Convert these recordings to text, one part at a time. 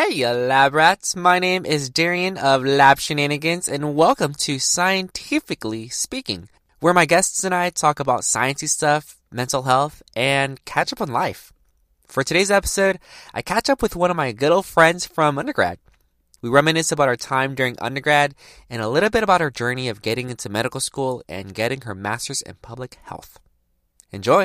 Hey, lab rats. My name is Darian of Lab Shenanigans, and welcome to Scientifically Speaking, where my guests and I talk about sciencey stuff, mental health, and catch up on life. For today's episode, I catch up with one of my good old friends from undergrad. We reminisce about our time during undergrad and a little bit about her journey of getting into medical school and getting her master's in public health. Enjoy!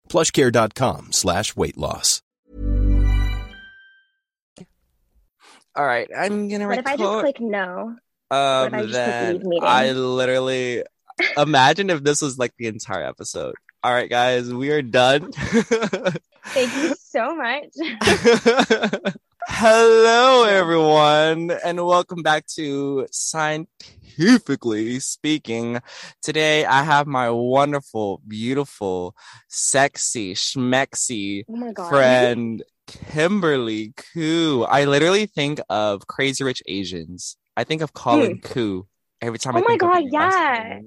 plushcare.com slash weight loss. All right, I'm gonna record. What if I just click no? um, I then? I literally imagine if this was like the entire episode. All right, guys, we are done. Thank you so much. Hello, everyone, and welcome back to Scientifically Speaking. Today, I have my wonderful, beautiful, sexy, schmexy Oh friend, Kimberly Khoo. I literally think of Crazy Rich Asians. I think of Colin Khoo every time. I Hmm. Oh my think God, yeah.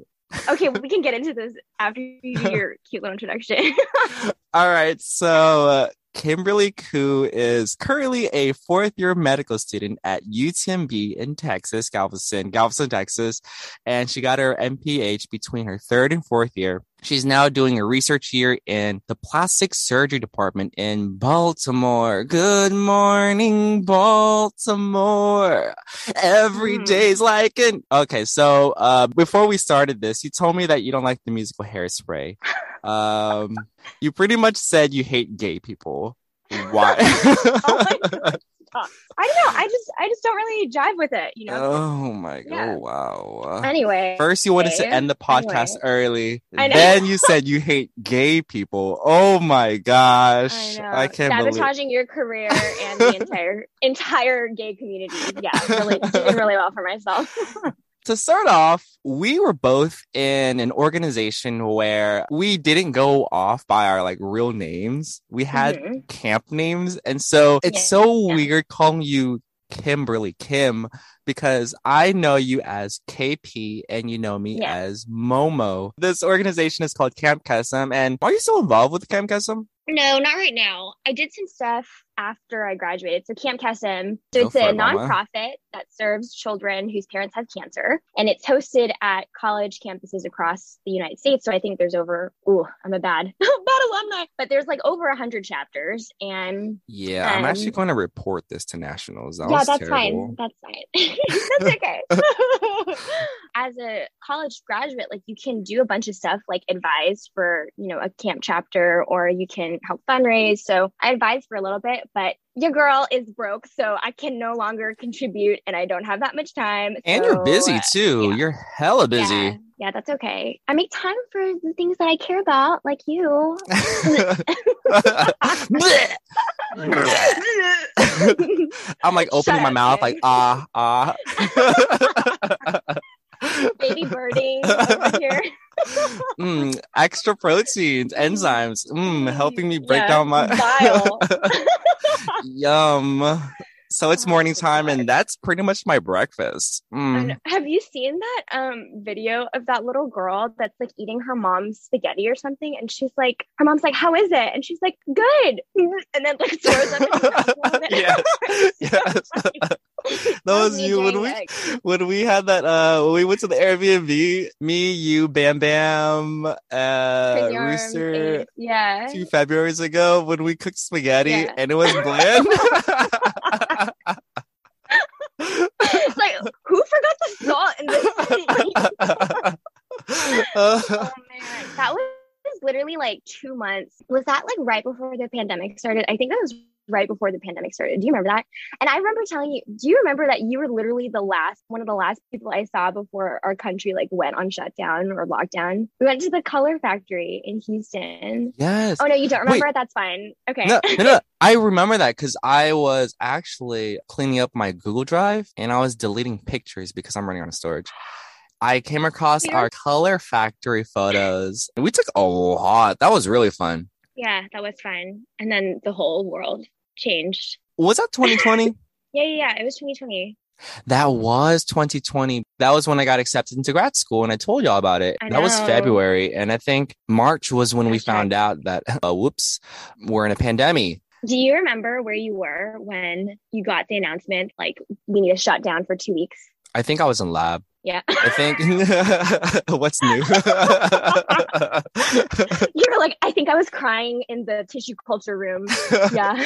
Okay, we can get into this after you do your cute little introduction. All right, so uh, Kimberly Khoo is currently a fourth year medical student at UTMB in Texas, Galveston, Galveston, Texas, and she got her MPH between her third and fourth year. She's now doing a research year in the plastic surgery department in Baltimore. Good morning, Baltimore. Every Hmm. day's like an okay. So uh, before we started this, you told me that you don't like the musical Hairspray. Um, you pretty much said you hate gay people. Why? oh my I don't know. I just I just don't really jive with it, you know. oh my god! Yeah. Oh, wow. anyway. First, you wanted to end the podcast early. I. Then you said you hate gay people. Oh my gosh! I know. I can't believe. Sabotaging your career and the entire entire gay community. Yeah, really doing really well for myself. to start off, we were both in an organization where we didn't go off by our like real names. We had Mhm. camp names. And so it's Yeah, so yeah. weird calling you Kimberly Kim because I know you as KP and you know me Yeah. as Momo. This organization is called Camp Kesem. And are you still involved with Camp Kesem? No, not right now. I did some stuff after I graduated. So Camp Kesem, so Go it's a it, Mama. nonprofit that serves children whose parents have cancer, and it's hosted at college campuses across the United States. So I think there's over. Ooh, I'm a bad bad alumni, but there's like over a hundred chapters, and Yeah, I'm actually Um, going to report this to nationals. That yeah, that's terrible. fine. That's fine. that's okay. As a college graduate, like you can do a bunch of stuff, like advise for you know a camp chapter, or you can help fundraise. So I advised for a little bit, but your girl is broke, so I can no longer contribute, and I don't have that much time. And you're busy uh, too. yeah. You're hella busy. Yeah, yeah, that's okay. I make time for the things that I care about, like you. I'm like opening Shut my up, mouth, like ah ah. Baby birding over here. mm, extra proteins, enzymes, mm, helping me break Yeah, down my bile. Yum. So it's Oh, morning time, and that's pretty much my breakfast. Mm. Have you seen that um video of that little girl that's like eating her mom's spaghetti or something? And she's like, her mom's like, "How is it?" And she's like, "Good." And then like throws up in her mouth a little bit. yes, yes that was you when we when we had that uh when we went to the Airbnb, me, you, Bam Bam, uh Rooster eight, yeah. two Februaries ago when we cooked spaghetti yeah. and it was bland. it's like who forgot the salt in this oh man, that was literally like two months. Was that like right before the pandemic started? I think that was right before the pandemic started. Do you remember that? And I remember telling you, do you remember that you were literally the last one of the last people I saw before our country like went on shutdown or lockdown? We went to the color factory in Houston. yes. Oh no, you don't remember? Wait. That's fine. Okay. No, no, no. I remember that because I was actually cleaning up my Google Drive and I was deleting pictures because I'm running out of storage. I came across our color factory photos. We took a lot. That was really fun. Yeah, that was fun. And then the whole world changed. Was that 2020? Yeah, yeah, yeah. It was 2020. that was 2020. That was when I got accepted into grad school and I told y'all about it. That was. February. And I think March was when we Hashtag. found out that, uh, whoops, we're in a pandemic. Do you remember where you were when you got the announcement like we need to shut down for two weeks? I think I was in lab. Yeah. I think what's new? You're like, I think I was crying in the tissue culture room. Yeah.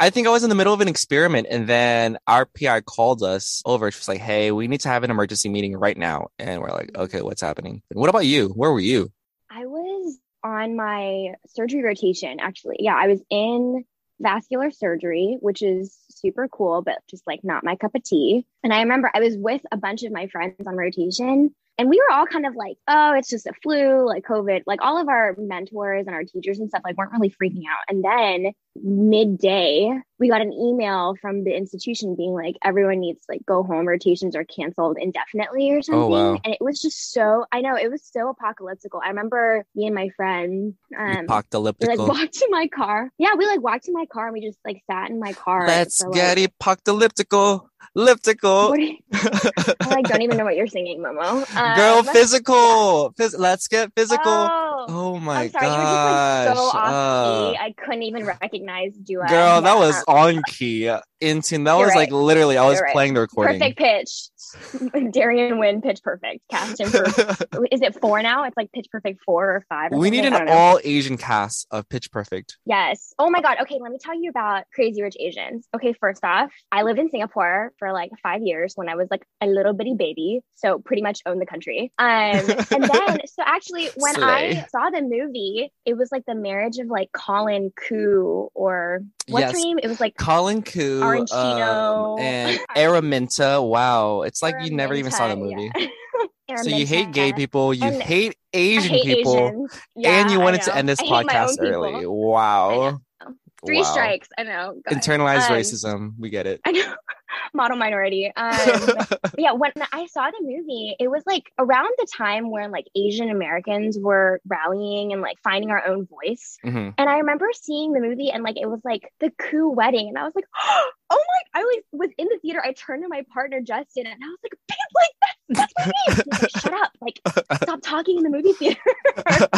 I think I was in the middle of an experiment and then our PI called us over. She was like, Hey, we need to have an emergency meeting right now. And we're like, Okay, what's happening? What about you? Where were you? I was on my surgery rotation, actually. Yeah, I was in vascular surgery, which is super cool, but just like not my cup of tea. And I remember I was with a bunch of my friends on rotation. And we were all kind of like, oh, it's just a flu, like COVID. Like all of our mentors and our teachers and stuff, like weren't really freaking out. And then midday, we got an email from the institution being like, everyone needs to like go home. Rotations are canceled indefinitely or something. Oh, wow. And it was just so, I know it was so apocalyptical. I remember me and my friend, um, we like walked to my car. Yeah, we like walked to my car and we just like sat in my car. Let's for, get like, apocalyptical. Elliptical. You, I like don't even know what you're singing, Momo. Girl, Um, physical. Phys- let's get physical. Oh, Oh, my gosh. just like so off Uh, key. I couldn't even recognize duet. girl, that was on key. In tune. That You're was like literally, I was right. playing the recording. perfect pitch. Darian Win pitch perfect. Cast for. is it four now? It's like pitch perfect four or five. Or we need something. I an all Asian cast of Pitch Perfect. Yes. Oh my God. Okay, let me tell you about Crazy Rich Asians. Okay, first off, I lived in Singapore for like five years when I was like a little bitty baby. So pretty much owned the country. Um, and then, so actually, when Slay. I saw the movie, it was like the marriage of like Colin Khoo or what's her name? It was like Colin Khoo um, and Araminta. Wow, it's like you never even saw the movie. yeah. So you hate gay people, you And hate Asian hate people, Asians. Yeah, and you wanted to end this I podcast early. Wow. Three Wow. strikes. I know. God. Internalized Um, racism. We get it. I know. Model minority. Um, yeah, when I saw the movie, it was like around the time when like Asian Americans were rallying and like finding our own voice. Mhm. And I remember seeing the movie and like it was like the Khoo wedding, and I was like, oh my! I like was in the theater. I turned to my partner Justin, and I was like, babe, like that's, that's my name. Like, Shut up! Like stop talking in the movie theater. I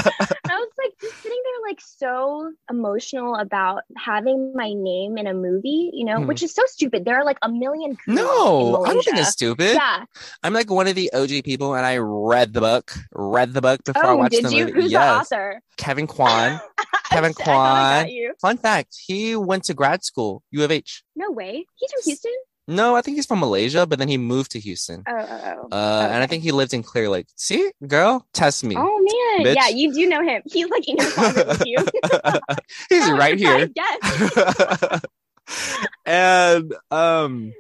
was just sitting there like so emotional about having my name in a movie, you know, Hmm. which is so stupid. There are like a million No, I don't think it's stupid. Yeah. I'm like one of the OG people, and I read the book. Read the book before I Oh, watched did the you? movie. Who's yes, the author? Kevin Kwan. Kevin I I Kwan. Fun fact: He went to grad school, U of H. No way. He's from Houston. No, I think he's from Malaysia, but then he moved to Houston. Oh, oh, oh. Uh, and I think he lived in Clear Lake. See, girl, test me. Oh man, bitch. yeah, you do know him. He's like in your closet with you. he's Oh, right here. Yes. and um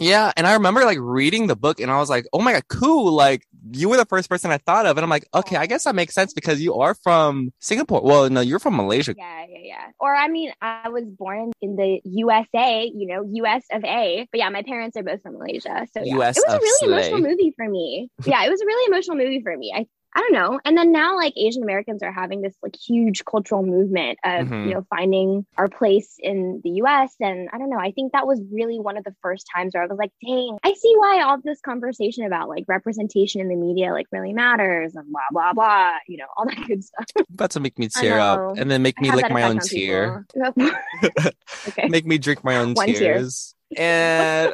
yeah and i remember like reading the book and i was like oh my god cool like you were the first person i thought of and i'm like okay i guess that makes sense because you are from singapore well no you're from malaysia Yeah, yeah, yeah. Or I mean, I was born in the USA, you know, US of A. But yeah, my parents are both from Malaysia. So yeah. US it was a really slay. emotional movie for me. Yeah, it was a really emotional movie for me. I I don't know. And then now like Asian Americans are having this like huge cultural movement of, Mhm. you know, finding our place in the US. And I don't know. I think that was really one of the first times where I was like, dang, I see why all this conversation about like representation in the media like really matters and blah blah blah, you know, all that good stuff. about to make me tear up and then make me lick my own tear okay. make me drink my own One tear. tears and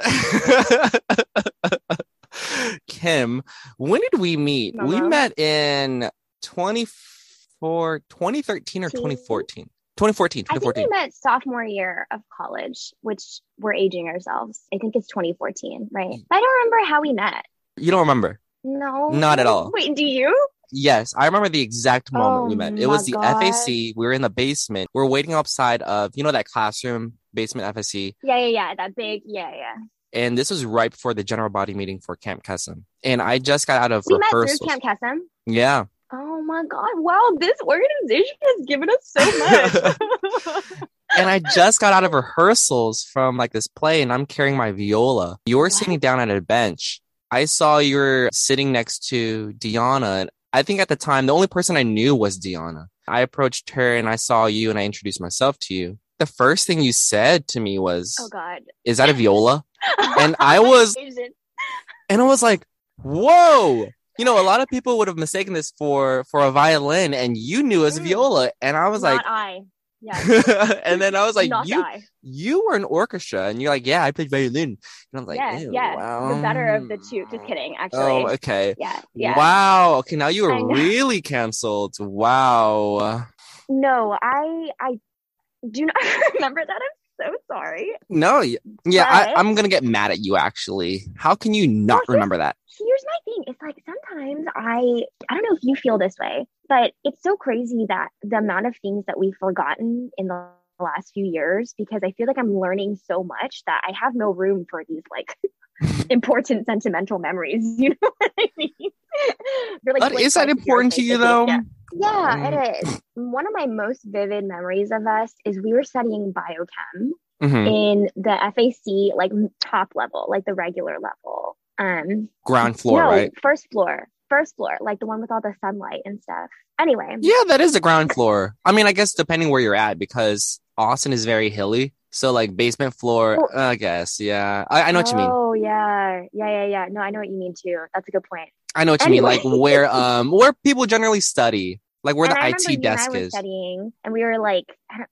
kim when did we meet we met in 24 2013 or 2014. 2014, 2014. I think 2014 we met sophomore year of college, which we're aging ourselves. I think it's 2014, right? Mm. But I don't remember how we met. you don't remember No. Not at all. Wait, do you? Yes, I remember the exact moment Oh we met. It was the God. FAC. We were in the basement. We are waiting outside of, you know, that classroom, basement FAC. Yeah, yeah, yeah. That big. Yeah, yeah. And this was right before the general body meeting for Camp Kesem. And I just got out of We met rehearsals. Camp Kesem. Yeah. Oh my God! Wow, this organization has given us so much. And I just got out of rehearsals from like this play and I'm carrying my viola. You were What? sitting down at a bench. I saw you were sitting next to Deanna. And I think at the time, the only person I knew was Deanna. I approached her and I saw you and I introduced myself to you. The first thing you said to me was, oh God! Is that a viola? And I was- And I was like, Whoa. You know, a lot of people would have mistaken this for for a violin and you knew as Mm. viola. And I was not like, I. Yeah. and then I was like, not you I. you were an orchestra and you're like, yeah, I played violin. And I was like, yeah, "Ew, yeah. wow. The better of the two. Just kidding. Actually. Oh, okay. Yeah, yeah. Wow. Okay, now you are really canceled. Wow. No, I I do not remember that. I'm so sorry. No, yeah, I, I'm gonna get mad at you. Actually, how can you not Well, remember that? Here's my thing. It's like sometimes I I don't know if you feel this way, but it's so crazy that the amount of things that we've forgotten in the last few years because I feel like I'm learning so much that I have no room for these like important sentimental memories. You know what I mean? Like, But is that important to you though? Yeah. Yeah, Mm. it is. One of my most vivid memories of us is we were studying biochem Mhm. in the FAC, like top level, like the regular level. Um, Ground floor, no, right? first floor, first floor, like the one with all the sunlight and stuff. Anyway, Yeah, that is the ground floor. I mean, I guess depending where you're at, because Austin is very hilly. So like basement floor, Well- I guess. Yeah, I, I know what you mean. Oh yeah, yeah, yeah, yeah. No, I know what you mean too. That's a good point. I know what you mean. Like where um where people generally study, like where and the IT desk and I were is. studying, and we were like,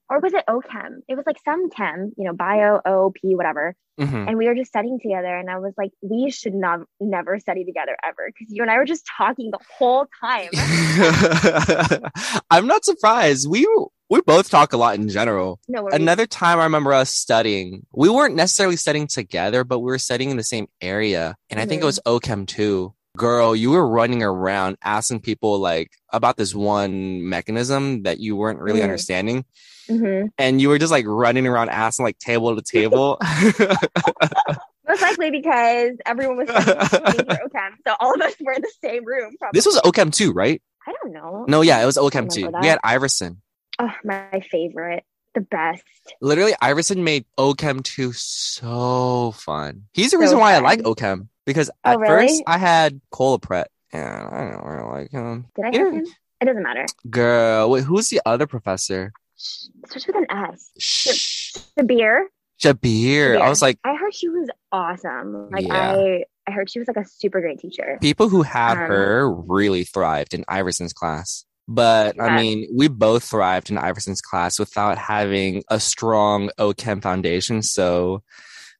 or was it OChem? It was like some chem, you know, bio, OP, whatever. Mhm. And we were just studying together, and I was like, we should not never study together ever because you and I were just talking the whole time. I'm not surprised. We we both talk a lot in general. No, Another time I remember us studying. We weren't necessarily studying together, but we were studying in the same area. And I think it Mhm. was OChem too. Girl, you were running around asking people like about this one mechanism that you weren't really Mhm. understanding. Mhm. And you were just like running around asking like table to table. Most likely because everyone was studying OChem, so all of us were in the same room. Probably. this was OChem too, right? I don't know. No, yeah, it was OChem too. that. We had Iverson. Oh, my favorite, the best. Literally, Iverson made OChem 2 so fun. He's the So reason why I like OChem because Oh, at really? first I had Colapret and I don't really like him. Did I Yeah. him? It doesn't matter. Girl, wait, who's the other professor? Sh- Starts with an S. Shh. The beer. Jabir. I was like, I heard she was awesome. Like Yeah. I, I heard she was like a super great teacher. people who had Um, her really thrived in Iverson's class. But I mean, we both thrived in Iverson's class without having a strong OChem foundation. So,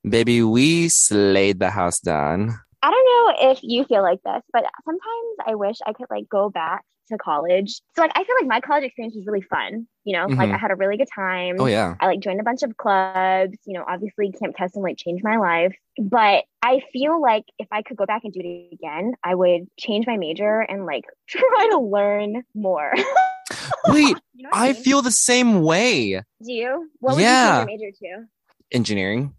baby, we slayed the house down. I don't know if you feel like this, but sometimes I wish I could like go back to college. So like I feel like my college experience was really fun. You know, like Mhm. I had a really good time. Oh, yeah. I like joined a bunch of clubs. You know, obviously Camp Kesem like changed my life. But I feel like if I could go back and do it again, I would change my major and like try to learn more. Wait, You know I mean? feel the same way. Do you? What would Yeah. you change your major to? Engineering.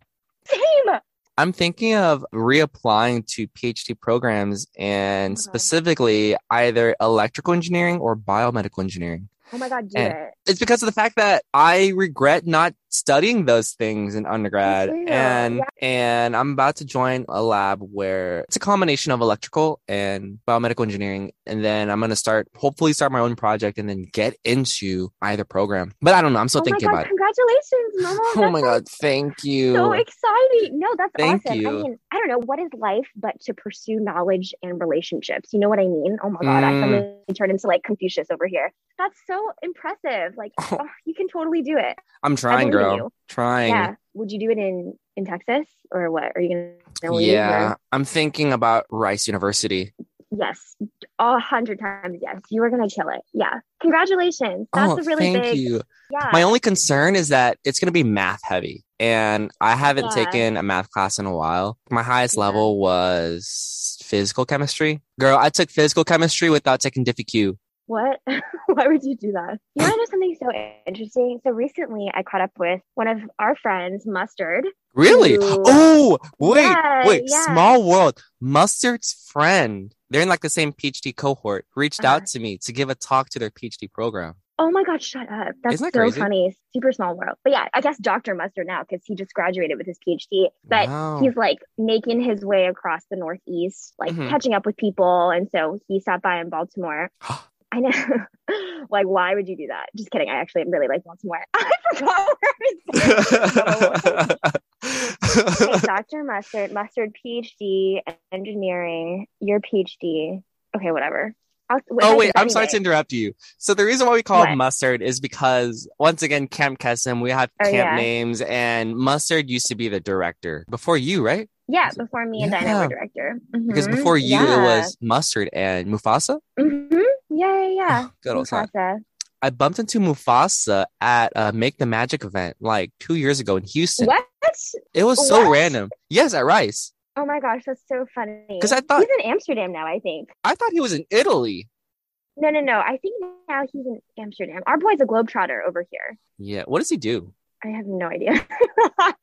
Same. I'm thinking of reapplying to PhD programs and oh Okay. specifically either electrical engineering or biomedical engineering. Oh my god, it. It's because of the fact that I regret not studying those things in undergrad and yeah. and I'm about to join a lab where it's a combination of electrical and biomedical engineering and then I'm going to start hopefully start my own project and then get into either program. But I don't know, I'm still oh thinking god, about it. Congratulations, Mama. Oh That's my god, thank you. so exciting. No, that's Thank awesome. I mean, I don't know what is life but to pursue knowledge and relationships. You know what I mean? Oh my god, I Mm. suddenly turned into like Confucius over here. That's so impressive. Like, Oh. oh, you can totally do it. I'm trying, girl. you. Trying. Yeah. Would you do it in in Texas or what? Are you gonna Yeah, or- I'm thinking about Rice University. Yes, a hundred times yes. You are gonna kill it. Yeah. Congratulations. That's oh, a really thank big. you. Yeah. My only concern is that it's going to be math heavy. and I haven't Yeah. taken a math class in a while. My highest Yeah. level was physical chemistry. Girl, I took physical chemistry without taking DiffyQ. What? Why would you do that? You want to know something so interesting? So recently, I caught up with one of our friends, Mustard. Really? Ooh. Oh, wait, Yeah, wait. yeah. Small world. Mustard's friend. They're in like the same PhD cohort. Reached Uh-huh. out to me to give a talk to their PhD program. Oh my God, shut up. That's Isn't that so crazy? funny. Super small world. But yeah, I guess Dr. Mustard now because he just graduated with his PhD. But Wow. he's like making his way across the Northeast, like Mhm. catching up with people. And so he stopped by in Baltimore. I know. like, why would you do that? Just kidding. I actually really like Baltimore. I forgot where I was. Okay, Dr. Mustard, Mustard PhD, engineering, your PhD. Okay, whatever. I'll, Oh wait, I'm sorry to interrupt you. So the reason why we call it mustard is because once again, Camp Kesem, we have Oh, camp yeah. names, and mustard used to be the director before you, right? Yeah, before me and Dinah Yeah. were director. Because Mhm. before you, it was mustard and Mufasa. Mhm. Yeah, yeah, yeah. Good old time. Mufasa. I bumped into Mufasa at a Make the Magic event like two years ago in Houston. What? It was so What? random. Yes, at Rice. Oh my gosh, that's so funny. Because I thought- he's in Amsterdam now. I think. I thought he was in Italy. No, no, no. I think now he's in Amsterdam. Our boy's a globetrotter over here. Yeah. What does he do? I have no idea.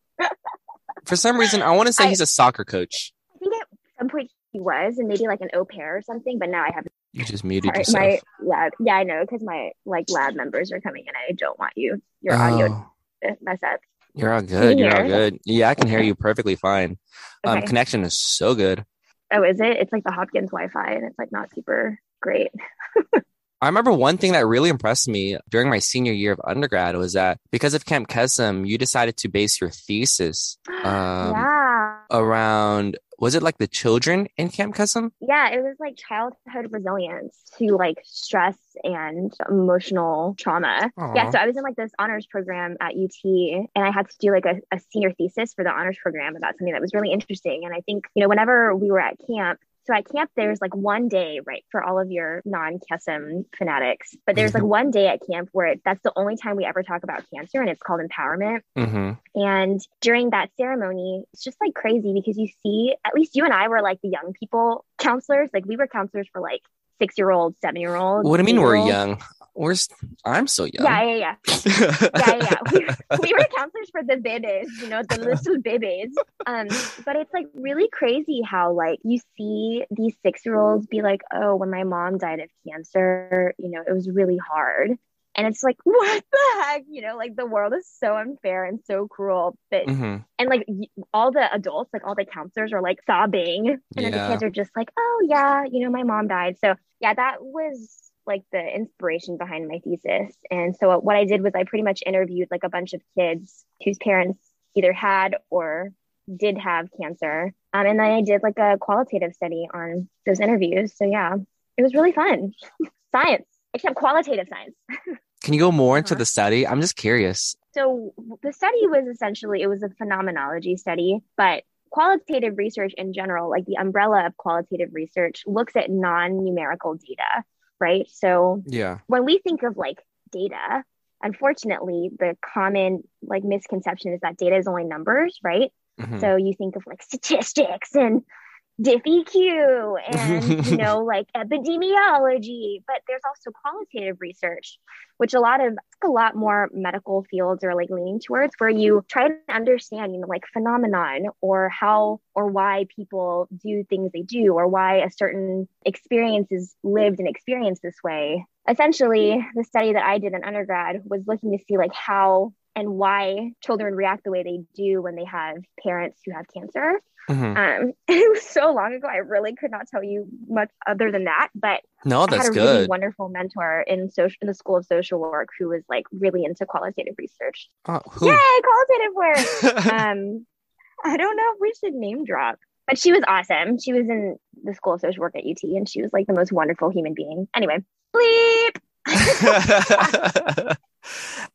For some reason, I want to say I- he's a soccer coach. I think at some point he was, and maybe like an au pair or something. But now I have You just muted sorry, yourself. my lab. Yeah, I know because my like lab members are coming, and I don't want you your audio Oh, to mess up. you're all good. you You're all good. Yeah, I can hear you perfectly fine. Um, connection is so good. Oh, is it? It's like the Hopkins Wi-Fi, and it's like not super great. I remember one thing that really impressed me during my senior year of undergrad was that because of Camp Kesem, you decided to base your thesis um, yeah, around was it like the children in Camp Kesem? yeah. It was like childhood resilience to like stress and emotional trauma. Yeah, so I was in like this honors program at UT, and I had to do like a, a senior thesis for the honors program about something that was really interesting. And I think you know whenever we were at camp. So at camp, there's like one day, right, for all of your non-Kesem fanatics. But there's like one day at camp where it, that's the only time we ever talk about cancer, and it's called empowerment. Mm-hmm. And during that ceremony, it's just like crazy because you see, at least you and I were like the young people counselors. Like we were counselors for like six year olds, seven year old. What do you mean we're young? We're s- I'm so young. Yeah, yeah, yeah. Yeah, yeah. We, we were counselors for the babies, you know, the little babies. Um, but it's like really crazy how like you see these six year olds be like, oh, when my mom died of cancer, you know, it was really hard. And it's like, what the heck? You know, like the world is so unfair and so cruel. But hmm and like all the adults like all the counselors are like sobbing. And then the kids are just like oh yeah you know my mom died. So yeah that was like the inspiration behind my thesis. And so what i did was i pretty much interviewed like a bunch of kids whose parents either had or did have cancer. Um, and then i did like a qualitative study on those interviews. So yeah it was really fun. Science except qualitative science Can you go more into Uh-huh. the study? I'm just curious. so the study was essentially it was a phenomenology study but qualitative research in general like the umbrella of qualitative research looks at non-numerical data right so Yeah. when we think of like data unfortunately the common like misconception is that data is only numbers right Mhm. so you think of like statistics and DiffEQ and you know like epidemiology, but there's also qualitative research, which a lot of a lot more medical fields are like leaning towards, where you try to understand you know like phenomenon or how or why people do things they do or why a certain experience is lived and experienced this way. Essentially, the study that I did in undergrad was looking to see like how and why children react the way they do when they have parents who have cancer. Mhm. Um, it was so long ago, I really could not tell you much other than that. But No, I that's had a really good. wonderful mentor in social in the School of Social Work who was like really into qualitative research. Oh, who? Yay, qualitative work! um, I don't know if we should name drop, but she was awesome. She was in the School of Social Work at UT, and she was like the most wonderful human being. Anyway, bleep.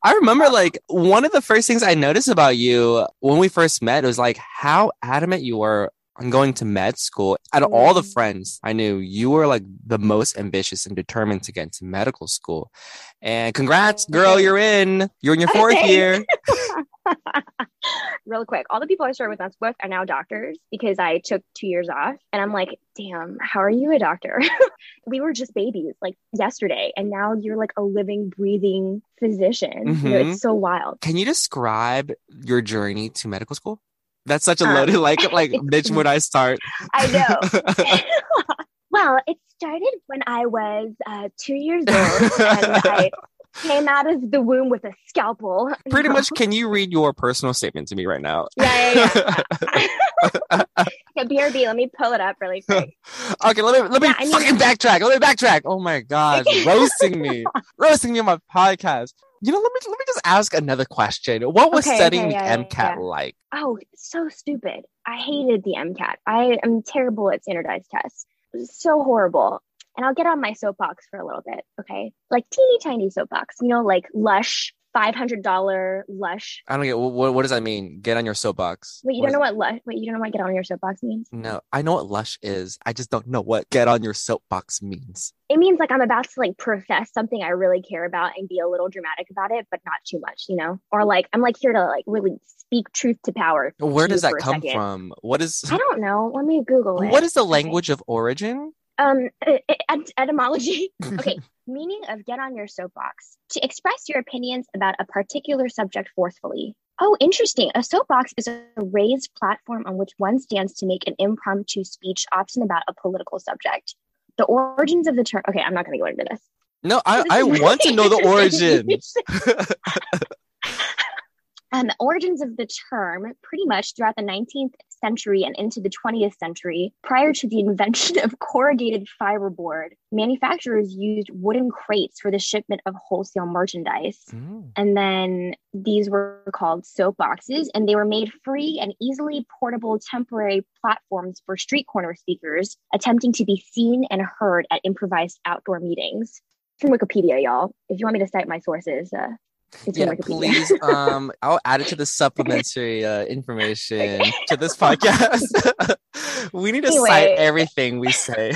I remember like one of the first things I noticed about you when we first met was like how adamant you were on going to med school. Out of all the Mm. friends I knew, you were like the most ambitious and determined to get into medical school. And congrats, girl, you're in. You're in your fourth Thanks. year. real quick. All the people I started with us with are now doctors because I took two years off. And I'm like, damn, how are you a doctor? we were just babies like yesterday. And now you're like a living, breathing physician. Mm-hmm. You know, it's mm-hmm. so wild. Can you describe your journey to medical school? That's such a loaded, um, like, like, bitch, when I start. I know. well, it started when I was uh, two years old and I came out of the womb with a scalpel. Pretty know? much. Can you read your personal statement to me right now? Yeah, yeah, yeah. yeah BRB, let me pull it up really quick. okay, let me let me yeah, fucking backtrack. Let me backtrack. Oh my god, roasting me, roasting me on my podcast. You know, let me let me just ask another question. What was okay, studying okay, the yeah, MCAT like? Oh, so stupid. I hated the MCAT. I am terrible at standardized tests. It was so horrible and I'll get on my soapbox for a little bit, okay? Like teeny tiny soapbox, you know, like lush, $500 lush. I don't get what, what does that mean? Get on your soapbox. Wait, you what don't know what lush, wait, you don't know what get on your soapbox means? No, I know what lush is. I just don't know what get on your soapbox means. It means like I'm about to like profess something I really care about and be a little dramatic about it, but not too much, you know? Or like I'm like here to like really speak truth to power. Where does that come from? What is I don't know. Let me Google it. What is the language okay. of origin? Um etymology. Okay meaning of get on your soapbox. To express your opinions about a particular subject forcefully. Oh interesting. A soapbox is a raised platform on which one stands to make an impromptu speech often about a political subject. The origins of the term okay i'm not going to go into this. No i, I want to know the origins um, the origins of the term pretty much throughout the 19th century and into the 20th century, prior to the invention of corrugated fiberboard, manufacturers used wooden crates for the shipment of wholesale merchandise. Mm. And then these were called soap boxes, and they were made free and easily portable temporary platforms for street corner speakers attempting to be seen and heard at improvised outdoor meetings. From Wikipedia, y'all. If you want me to cite my sources, uh, it's yeah, please. Um, I'll add it to the supplementary uh, information to this podcast. we need to anyway. cite everything we say.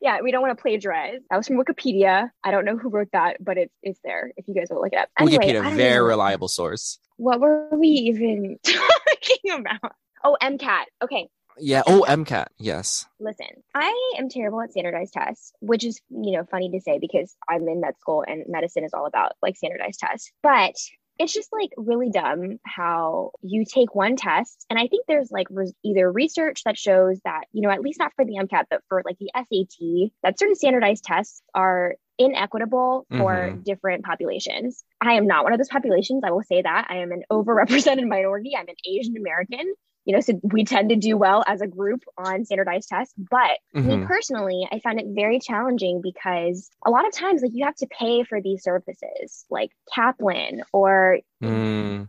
yeah, we don't want to plagiarize. That was from Wikipedia. I don't know who wrote that, but it's it's there if you guys will look it up. Anyway, Wikipedia, very know. reliable source. What were we even talking about? Oh, MCAT. Okay, yeah. Oh, MCAT. Yes. Listen, I am terrible at standardized tests, which is, you know, funny to say because I'm in med school and medicine is all about like standardized tests. But it's just like really dumb how you take one test. And I think there's like re- either research that shows that, you know, at least not for the MCAT, but for like the SAT, that certain standardized tests are inequitable for mm-hmm. different populations. I am not one of those populations. I will say that. I am an overrepresented minority. I'm an Asian American you know, so we tend to do well as a group on standardized tests. But mm-hmm. me personally, I found it very challenging because a lot of times, like, you have to pay for these services, like Kaplan or mm.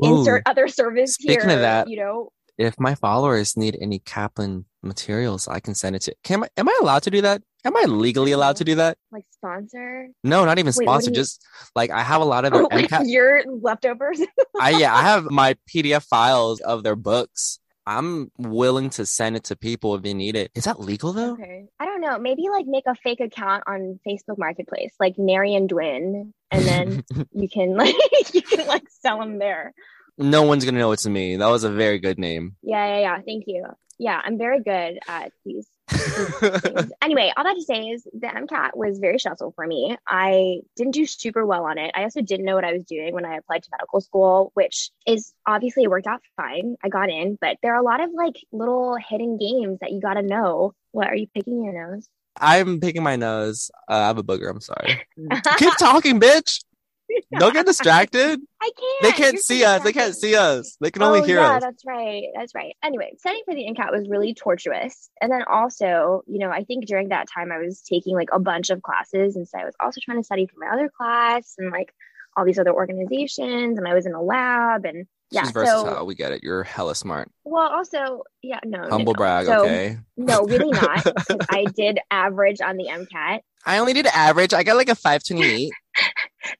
insert other service Speaking here. Of that, you know, if my followers need any Kaplan materials, I can send it to. Can I, am I allowed to do that? Am I legally allowed to do that? Like sponsor? No, not even Wait, sponsor. You... Just like I have a lot of their oh, your leftovers. I yeah, I have my PDF files of their books. I'm willing to send it to people if they need it. Is that legal though? Okay. I don't know. Maybe like make a fake account on Facebook Marketplace, like Marion Dwin, and then you can like you can like sell them there. No one's gonna know it's me. That was a very good name. Yeah, yeah, yeah. Thank you. Yeah, I'm very good at these anyway, all that to say is the MCAT was very stressful for me. I didn't do super well on it. I also didn't know what I was doing when I applied to medical school, which is obviously it worked out fine. I got in, but there are a lot of like little hidden games that you got to know. What are you picking your nose? I'm picking my nose. Uh, I have a booger. I'm sorry. Keep talking, bitch. Don't get distracted. I can't. They can't You're see us. They can't see us. They can oh, only hear yeah, us. That's right. That's right. Anyway, studying for the MCAT was really tortuous. And then also, you know, I think during that time I was taking like a bunch of classes. And so I was also trying to study for my other class and like all these other organizations. And I was in a lab and yeah, She's versatile. So, we get it. You're hella smart. Well, also, yeah, no. Humble no. brag, so, okay? No, really not. I did average on the MCAT. I only did average. I got like a 528.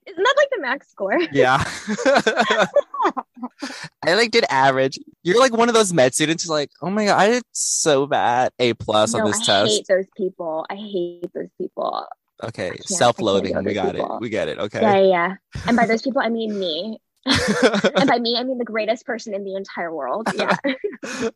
Isn't that like the max score? Yeah. I like did average. You're like one of those med students who's like, oh my god, I did so bad. A plus no, on this I test. I hate those people. I hate those people. Okay, self-loathing. We got people. it. We get it. Okay. Yeah, yeah. And by those people, I mean me. and by me, I mean the greatest person in the entire world. Yeah.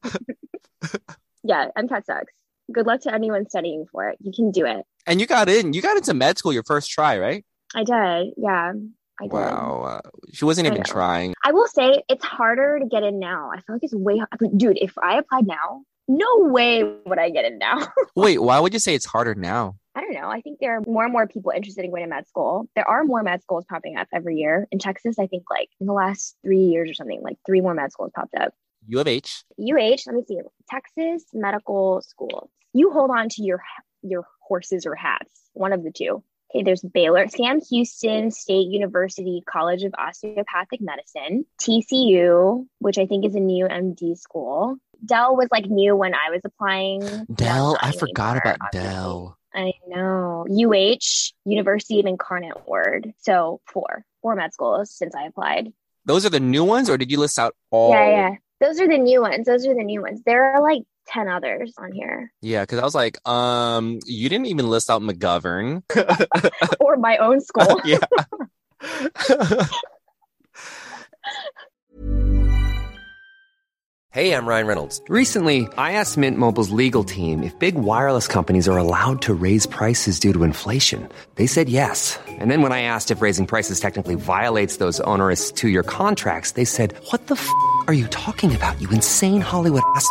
yeah, MCAT sucks. Good luck to anyone studying for it. You can do it. And you got in. You got into med school your first try, right? I did. Yeah. I did. Wow. Uh, she wasn't even know. trying. I will say it's harder to get in now. I feel like it's way, dude. If I applied now, no way would I get in now. Wait, why would you say it's harder now? I don't know. I think there are more and more people interested in going to med school. There are more med schools popping up every year in Texas. I think like in the last three years or something, like three more med schools popped up. U of H. UH, let me see, Texas Medical School. You hold on to your your horses or hats, one of the two. Okay, there's Baylor, Sam Houston State University College of Osteopathic Medicine, TCU, which I think is a new MD school. Dell was like new when I was applying. Dell. I forgot anymore, about. Dell. I know. UH, University of Incarnate Word. So four, four med schools since I applied. Those are the new ones, or did you list out all? Yeah, yeah. Those are the new ones. Those are the new ones. There are like 10 others on here. Yeah, because I was like, um, you didn't even list out McGovern. or my own school. yeah. Hey, I'm Ryan Reynolds. Recently, I asked Mint Mobile's legal team if big wireless companies are allowed to raise prices due to inflation. They said yes. And then when I asked if raising prices technically violates those onerous two year contracts, they said, What the f are you talking about, you insane Hollywood ass?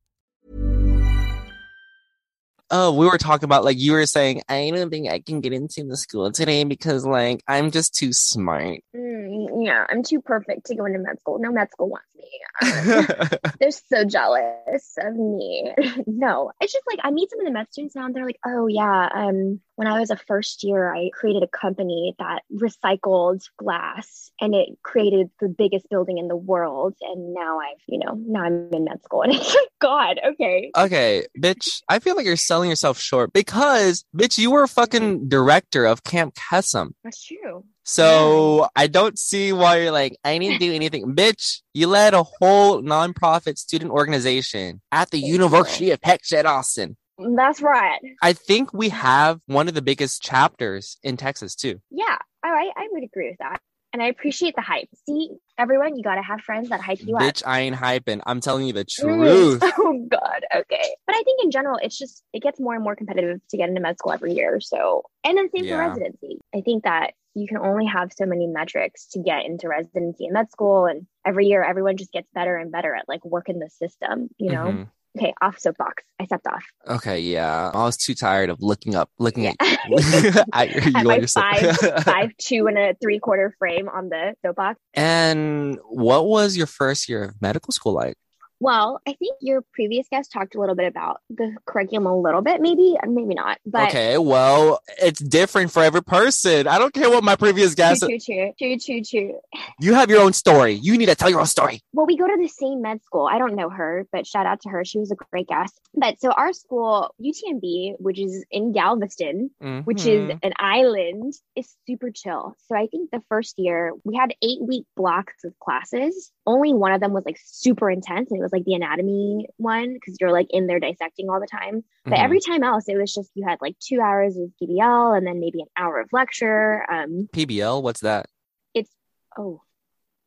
Oh, we were talking about like you were saying, I don't think I can get into the school today because like I'm just too smart. Mm, yeah, I'm too perfect to go into med school. No med school wants me. Um, they're so jealous of me. no, it's just like I meet some of the med students now and they're like, oh, yeah, um, when I was a first year, I created a company that recycled glass and it created the biggest building in the world. And now I've, you know, now I'm in med school. And it's like, God, okay. Okay, bitch, I feel like you're selling yourself short because bitch, you were a fucking director of Camp Kesem. That's true. So I don't see why you're like, I didn't do anything. Bitch, you led a whole nonprofit student organization at the University of Texas at Austin. That's right. I think we have one of the biggest chapters in Texas too. Yeah, all right. I would agree with that. And I appreciate the hype. See, everyone, you got to have friends that hype you up. Bitch, I ain't hyping. I'm telling you the Mm. truth. Oh God. Okay. But I think in general, it's just it gets more and more competitive to get into med school every year. So and then same Yeah. for residency. I think that you can only have so many metrics to get into residency and med school. And every year everyone just gets better and better at like working the system, you know? Mhm. Okay, off soapbox. I stepped off. Okay, yeah. I was too tired of looking up, looking Yeah. at, at your, At my five, five, two and a three quarter frame on the soapbox. And what was your first year of medical school like? Well, I think your previous guest talked a little bit about the curriculum a little bit, maybe, maybe not. But okay, well, it's different for every person. I don't care what my previous guest. True, true, true, true, true. You have your own story. You need to tell your own story. Well, we go to the same med school. I don't know her, but shout out to her. She was a great guest. But so our school, UTMB, which is in Galveston, mm-hmm. which is an island, is super chill. So I think the first year we had eight week blocks of classes. Only one of them was like super intense, and it was like the anatomy one because you're like in there dissecting all the time. But mm-hmm. every time else, it was just you had like two hours of PBL and then maybe an hour of lecture. Um, PBL, what's that? It's oh,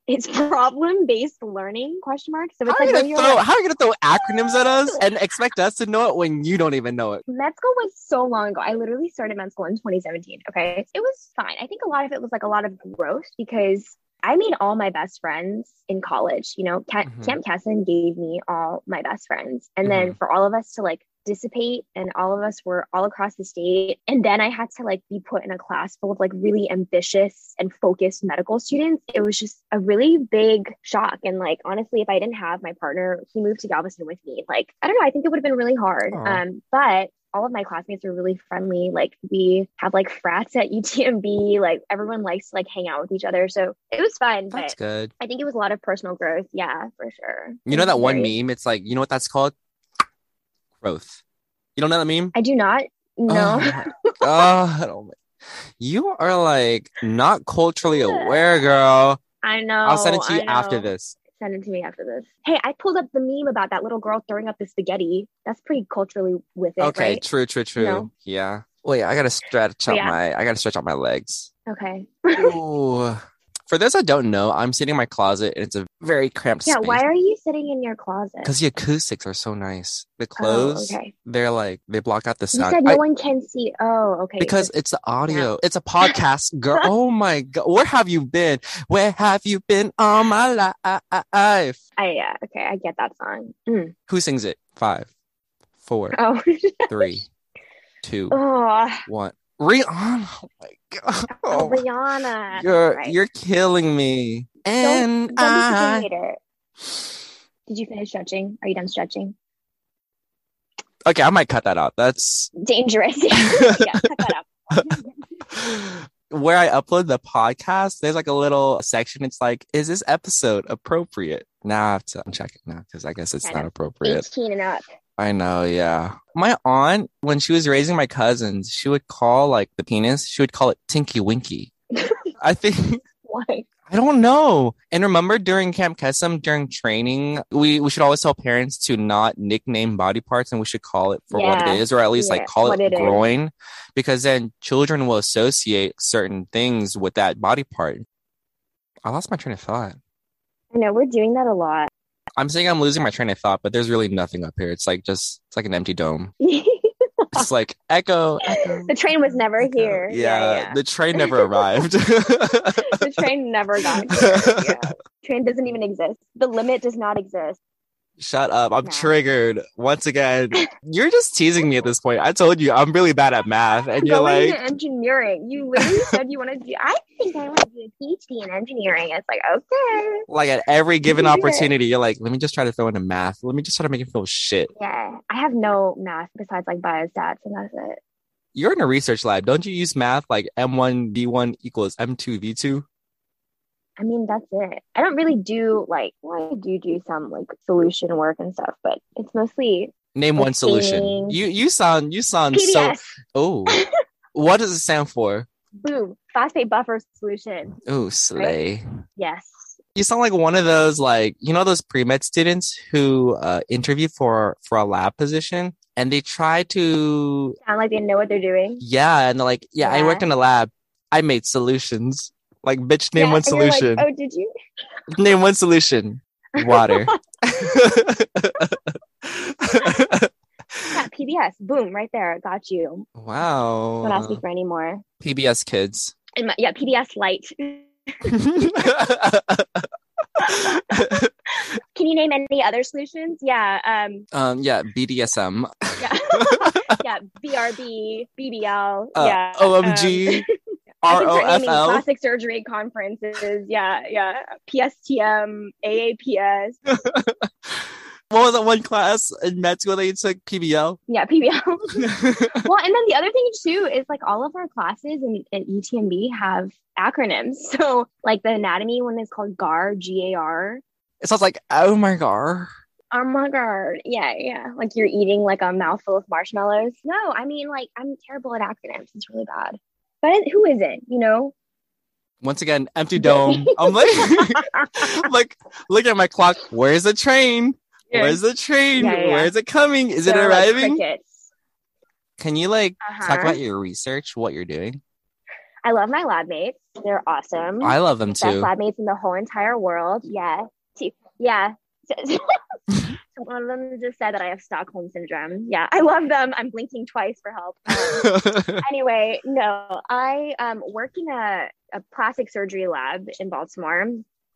it's problem based learning question mark so it's how, like you throw, how are you gonna throw acronyms at us and expect us to know it when you don't even know it med school was so long ago i literally started med school in 2017 okay it was fine i think a lot of it was like a lot of growth because I made all my best friends in college. You know, mm-hmm. Camp Kesem gave me all my best friends. And mm-hmm. then for all of us to like dissipate and all of us were all across the state and then i had to like be put in a class full of like really ambitious and focused medical students it was just a really big shock and like honestly if i didn't have my partner he moved to galveston with me like i don't know i think it would have been really hard Aww. um but all of my classmates are really friendly. Like we have like frats at UTMB. Like everyone likes to like hang out with each other. So it was fun. That's good. I think it was a lot of personal growth. Yeah, for sure. You know that one meme? It's like, you know what that's called? Growth. You don't know that meme? I do not. No. Oh, oh you are like not culturally aware, girl. I know. I'll send it to you after this send it to me after this. Hey, I pulled up the meme about that little girl throwing up the spaghetti. That's pretty culturally with it. Okay, right? true, true, true. You know? Yeah. Wait, I gotta stretch oh, out yeah. my I gotta stretch out my legs. Okay. Ooh. For those that don't know, I'm sitting in my closet and it's a very cramped yeah, space. why are you sitting in your closet? Because the acoustics are so nice. The oh, clothes, oh, okay. they're like, they block out the sound. You said no I, one can see. Oh, okay. Because it's the audio. Yeah. It's a podcast, girl. oh my God. Where have you been? Where have you been all my uh, uh, life? I, yeah, okay. I get that song. Mm. Who sings it? Five, four, oh. three, two, oh. one. Rihanna. Oh my god. Oh, Rihanna. You're right. you're killing me. And don't, don't I... Did you finish stretching? Are you done stretching? Okay, I might cut that out. That's dangerous. yeah, cut that out. Where I upload the podcast, there's like a little section. It's like, is this episode appropriate? Now I have to uncheck it now because I guess it's kind not appropriate. 18 and up. I know, yeah. My aunt, when she was raising my cousins, she would call like the penis, she would call it Tinky Winky. I think. Why? I don't know. And remember during Camp Kesem, during training, we, we should always tell parents to not nickname body parts and we should call it for yeah. what it is, or at least yeah. like call it, it groin, is. because then children will associate certain things with that body part. I lost my train of thought. I know we're doing that a lot. I'm saying I'm losing my train of thought, but there's really nothing up here. It's like just it's like an empty dome. it's like echo, echo, The train was never echo. here. Yeah, yeah, yeah, the train never arrived. the train never got here. Yeah. Train doesn't even exist. The limit does not exist. Shut up. I'm triggered. Once again, you're just teasing me at this point. I told you I'm really bad at math. And you're Going like engineering. You literally said you want to do I think I want to do a PhD in engineering. It's like, okay. Like at every given opportunity, you're like, let me just try to throw into math. Let me just try to make it feel shit. Yeah. I have no math besides like biostats and that's it. You're in a research lab. Don't you use math like M1 V1 equals M2 V2? I mean, that's it. I don't really do like, well, I do do some like solution work and stuff, but it's mostly name one solution. You you sound you sound PBS. so. Oh, what does it stand for? Boom, phosphate buffer solution. Oh, slay. Right? Yes. You sound like one of those like you know those pre med students who uh, interview for for a lab position and they try to sound like they know what they're doing. Yeah, and they're like, yeah, yeah. I worked in a lab. I made solutions. Like, bitch, name yeah, one solution. Like, oh, did you? name one solution. Water. Yeah, PBS. Boom, right there. Got you. Wow. Don't ask me for any more. PBS kids. And my, yeah, PBS light. Can you name any other solutions? Yeah. Um, um yeah, BDSM. yeah. yeah, BRB, BBL. Uh, yeah. OMG. Um, ROFL. Plastic surgery conferences. Yeah, yeah. PSTM, AAPS. what was that one class in med school that you took PBL? Yeah, PBL. well, and then the other thing too is like all of our classes in, in UTMB have acronyms. So like the anatomy one is called GAR, G A R. It sounds like oh my god. Oh my god. Yeah, yeah. Like you're eating like a mouthful of marshmallows. No, I mean like I'm terrible at acronyms. It's really bad. But who isn't, you know? Once again, empty dome. I'm like, I'm like, look at my clock. Where's the train? Where's the train? Yeah, yeah, yeah. Where's it coming? Is it They're like arriving? crickets. Can you like talk Uh-huh. about your research, what you're doing? I love my lab mates. They're awesome. I love them too. Best too. lab mates in the whole entire world. Yeah. Two- Yeah. One of them just said that I have Stockholm syndrome. Yeah, I love them. I'm blinking twice for help. Um, anyway, no, I um, work in a, a plastic surgery lab in Baltimore.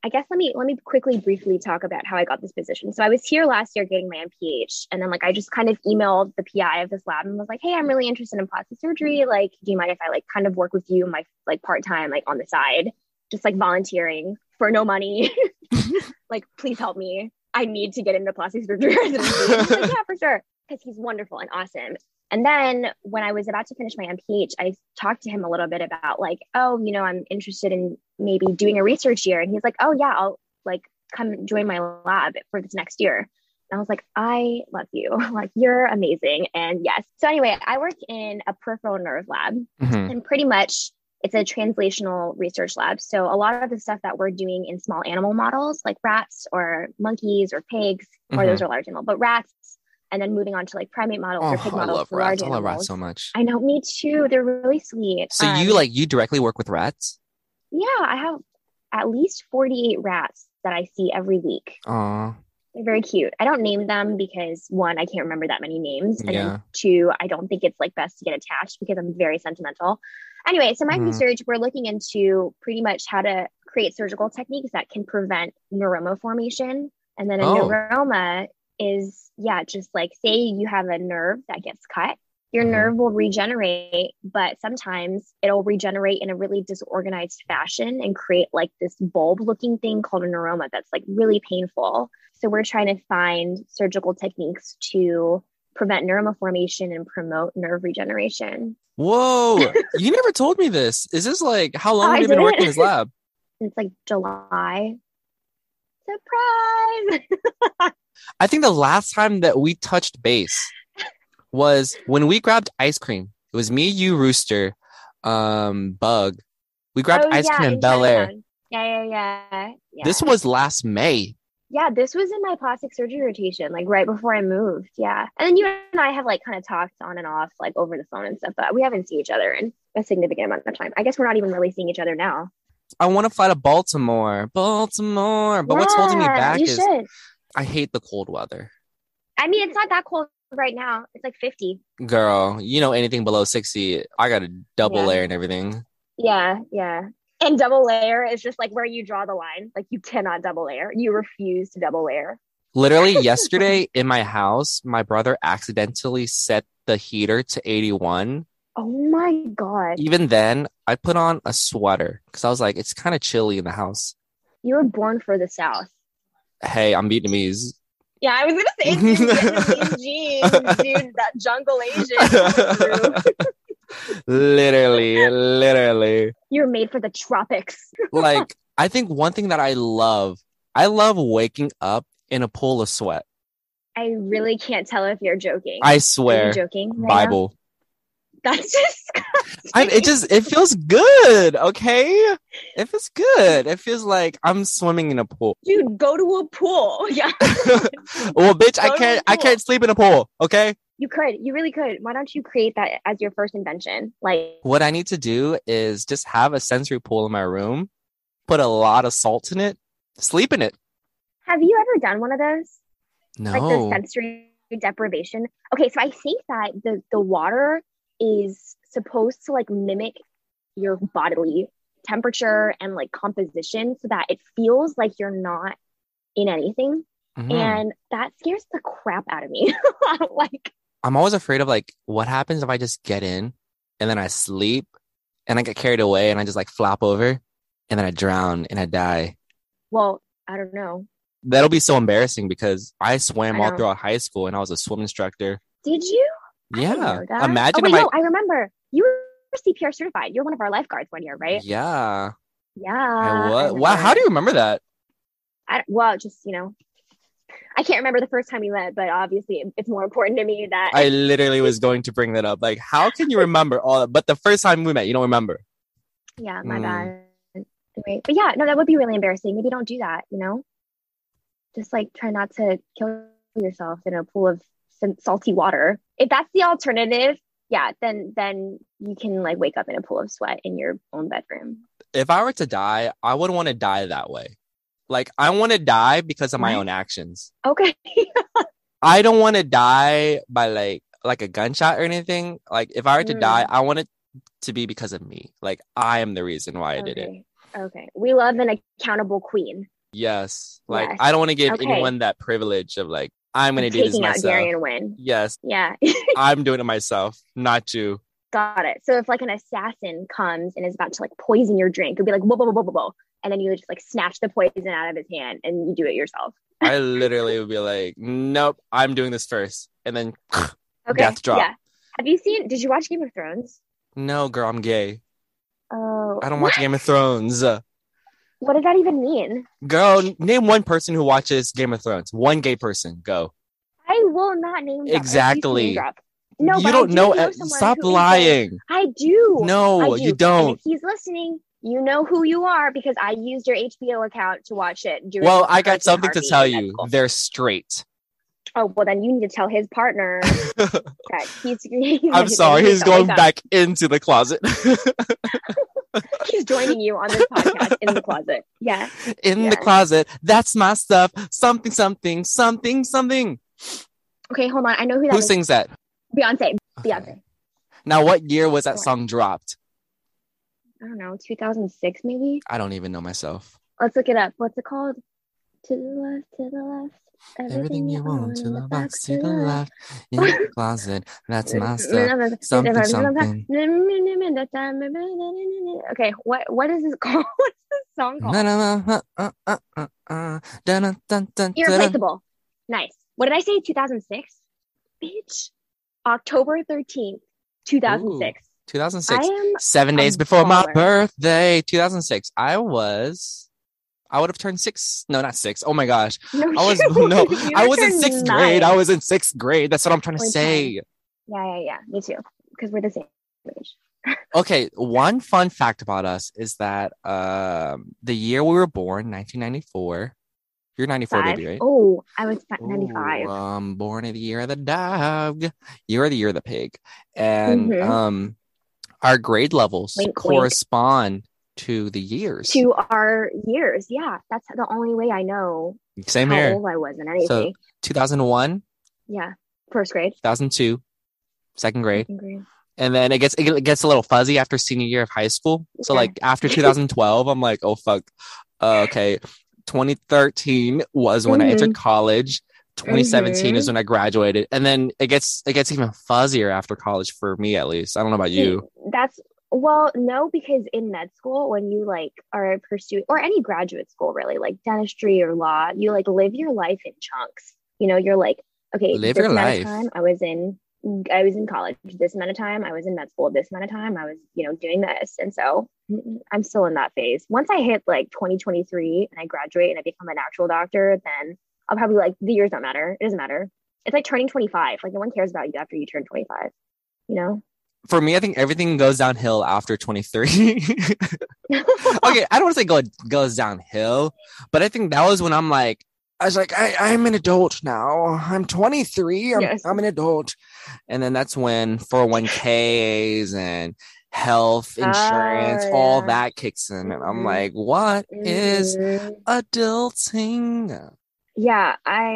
I guess let me let me quickly briefly talk about how I got this position. So I was here last year getting my MPH, and then like I just kind of emailed the PI of this lab and was like, "Hey, I'm really interested in plastic surgery. Like, do you mind if I like kind of work with you my like part time like on the side, just like volunteering for no money? like, please help me. I need to get into plastic surgery residency." And like, yeah, for sure, because he's wonderful and awesome. And then when I was about to finish my MPH, I talked to him a little bit about like, oh, you know, I'm interested in maybe doing a research year. And he's like, oh yeah, I'll like come join my lab for this next year. And I was like, I love you. Like, you're amazing. And yes. So anyway, I work in a peripheral nerve lab Mhm. and pretty much it's a translational research lab. So a lot of the stuff that we're doing in small animal models, like rats or monkeys or pigs, or those Mhm. are large animal, but rats, and then moving on to like primate models Oh, or pig I models love for rats. I love animals. rats so much. I know, me too. They're really sweet. So you Um, like you directly work with rats? Yeah, I have at least 48 rats that I see every week. Aw. They're very cute. I don't name them because one, I can't remember that many names. And Yeah. two, I don't think it's like best to get attached because I'm very sentimental. Anyway, so my research, we're looking into pretty much how to create surgical techniques that can prevent neuroma formation. And then a Oh. neuroma is, yeah, just like say you have a nerve that gets cut. Your Mhm. nerve will regenerate, but sometimes it'll regenerate in a really disorganized fashion and create like this bulb looking thing called a neuroma that's like really painful. So we're trying to find surgical techniques to prevent neuroma formation and promote nerve regeneration. Whoa. you never told me this. Is this like how long have you been working in this lab? It's like July. Surprise! I think the last time that we touched base was when we grabbed ice cream. It was me, you, Rooster, um, Bug. We grabbed Oh, ice yeah, cream in Bel Air. Yeah, yeah, yeah. yeah. This was last May. Yeah, this was in my plastic surgery rotation, like right before I moved. Yeah. And then you and I have like kind of talked on and off, like over the phone and stuff, but we haven't seen each other in a significant amount of time. I guess we're not even really seeing each other now. I want to fly to Baltimore, Baltimore. But what's holding me back is should. I hate the cold weather. I mean, it's not that cold right now. It's like 50. Girl, you know anything below 60, I got a double Yeah. layer and everything. Yeah, yeah. And double layer is just like where you draw the line. Like you cannot double layer. You refuse to double layer. Literally yesterday in my house, my brother accidentally set the heater to 81. Oh my god. Even then, I put on a sweater because I was like, it's kind of chilly in the house. You were born for the South. Hey, I'm Vietnamese. Yeah, I was gonna say Vietnamese genes, dude. That jungle Asian. literally, literally. You're made for the tropics. Like, I think one thing that I love, I love waking up in a pool of sweat. I really can't tell if you're joking. I swear. joking? right? Bible. That's just I, it just it feels good, okay? It feels good. It feels like I'm swimming in a pool. Dude, go to a pool. Yeah. well, bitch, I Go to can't i can't sleep in a pool, okay? You could. You really could. Why don't you create that as your first invention? Like, What I need to do is just have a sensory pool in my room, put a lot of salt in it, sleep in it. have you ever done one of those? No. Like the sensory deprivation? Okay, so I think that the the water is supposed to like mimic your bodily temperature and like composition so that it feels like you're not in anything. Mhm. And that scares the crap out of me. like, I'm always afraid of like what happens if I just get in and then I sleep and I get carried away and I just like flop over and then I drown and I die. well, I don't know. That'll be so embarrassing because I swam I all throughout high school and I was a swim instructor. Did you? Yeah. Imagine Oh, wait, I- no, I remember. You were CPR certified. You're one of our lifeguards one year, right? Yeah. Yeah. I was. Wow. How do you remember that? I, well, just you know, I can't remember the first time we met, but obviously it's more important to me that I literally was going to bring that up. Like, how can you remember all that? But the first time we met, you don't remember. yeah, my Mm. bad. Anyway, but yeah, no, that would be really embarrassing. Maybe don't do that. You know, just like try not to kill yourself in a pool of salty water. If that's the alternative, yeah, then then you can like wake up in a pool of sweat in your own bedroom. If I were to die, I would want to die that way. Like, I want to die because of my own actions. Okay. I don't want to die by like like a gunshot or anything. Like, if I were to Mm. die, I want it to be because of me. Like, I am the reason why I did it. okay. Okay. We love an accountable queen. Yes. Like, Yes. I don't want to give Okay. anyone that privilege of like, I'm gonna do this taking out myself. Darian Wynn. Yes, Yeah. I'm doing it myself, not you. Got it. So if like an assassin comes and is about to like poison your drink, it'd be like whoa, whoa, whoa, whoa, whoa. And then you just like snatch the poison out of his hand and you do it yourself. I literally would be like, nope, I'm doing this first, and then Okay. death drop. Yeah. Have you seen did you watch Game of Thrones? No, girl, I'm gay. Oh I don't watch Game of Thrones. What does that even mean? Girl, name one person who watches Game of Thrones. One gay person. Go. I will not name drop. I refuse to Exactly. name. No, you don't do know. know Stop who is gay. lying. I do. No, I you do. And don't. if he's listening, you know who you are because I used your HBO account to watch it. During Well, I got something to tell you. They're straight. Oh well, then you need to tell his partner that he's. he's I'm sorry. He's going back into the closet. He's joining you on this podcast in the closet. Yeah. in the closet. That's my stuff. Something, something, something, something. Okay, hold on. I know who that Who is. sings that? Beyonce. Beyonce. Now, what year was that song dropped? I don't know, 2006 maybe. I don't even know myself. Let's look it up. What's it called? To the left, to the left. Everything you want to the box, to the left, in the closet. That's my stuff. Something, Something. Okay, what what is this called? What's this song called? Irreplaceable. Nice. What did I say? 2006? Bitch. October 13th, 2006. 2006. I am Seven days before my birthday, 2006. I was, I would have turned six. No, not six. Oh my gosh. No, I was, no, I was in sixth nine. grade. I was in sixth grade. That's what I'm trying to say. Yeah, yeah, yeah. Me too. Because we're the same age. Okay, one fun fact about us is that um the year we were born, 1994. You're 94, Five. baby, right? Oh, I was fi- 95. Ooh, um, born in the year of the dog. You are the year of the pig, and Mhm. um, our grade levels Wink, wink. To the years. to our years. Yeah, that's the only way I know Same how here. old I was in anything. So 2001, yeah, first grade. 2002, second grade, second grade. and then it gets it gets a little fuzzy after senior year of high school. So Okay. like after 2012, I'm like, oh fuck, uh, okay. 2013 was when I entered college. 2017 is Mhm. when I graduated, and then it gets it gets even fuzzier after college for me at least. I don't know about you. That's well, no, because in med school, when you like are pursuing or any graduate school really, like dentistry or law, you like live your life in chunks. You know, you're like, okay, Live this your amount life. of time I was in I was in college. This amount of time I was in med school. This amount of time I was, you know, doing this. And so I'm still in that phase. Once I hit like 2023 and I graduate and I become a natural doctor, then I'll probably like the years don't matter. It doesn't matter. It's like turning 25. Like no one cares about you after you turn 25. You know? For me, I think everything goes downhill after 23. okay, I don't want to say go goes downhill, but I think that was when I'm like, I was like, I, I'm an adult now. I'm 23. I'm, Yes. I'm an adult. And then that's when 401ks and health insurance, Oh, all that kicks in. And I'm Mhm. like, what is Mhm. adulting? Yeah, I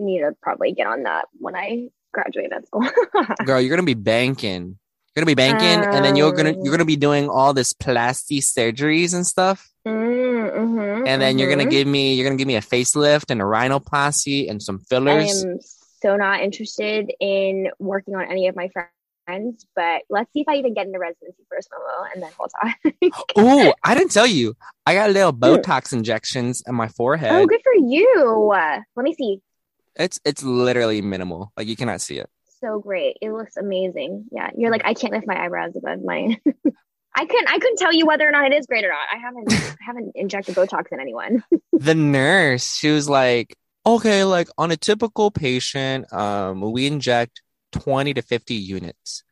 need to probably get on that when I graduate med school. Girl, you're gonna be banking. You're gonna be banking, and then you're gonna you're gonna be doing all this plastic surgeries and stuff. Mm, mhm, and then you're gonna mhm. give me you're gonna give me a facelift and a rhinoplasty and some fillers. I am so not interested in working on any of my friends, but let's see if I even get into residency first, Momo, and then we'll talk. oh, I didn't tell you. I got a little Botox injections in my forehead. oh, good for you. Let me see. It's it's literally minimal. Like you cannot see it. So great. It looks amazing. Yeah. You're like, I can't lift my eyebrows above my I couldn't I couldn't tell you whether or not it is great or not. I haven't I haven't injected Botox in anyone. the nurse, she was like, okay, like on a typical patient, um, we inject 20 to 50 units.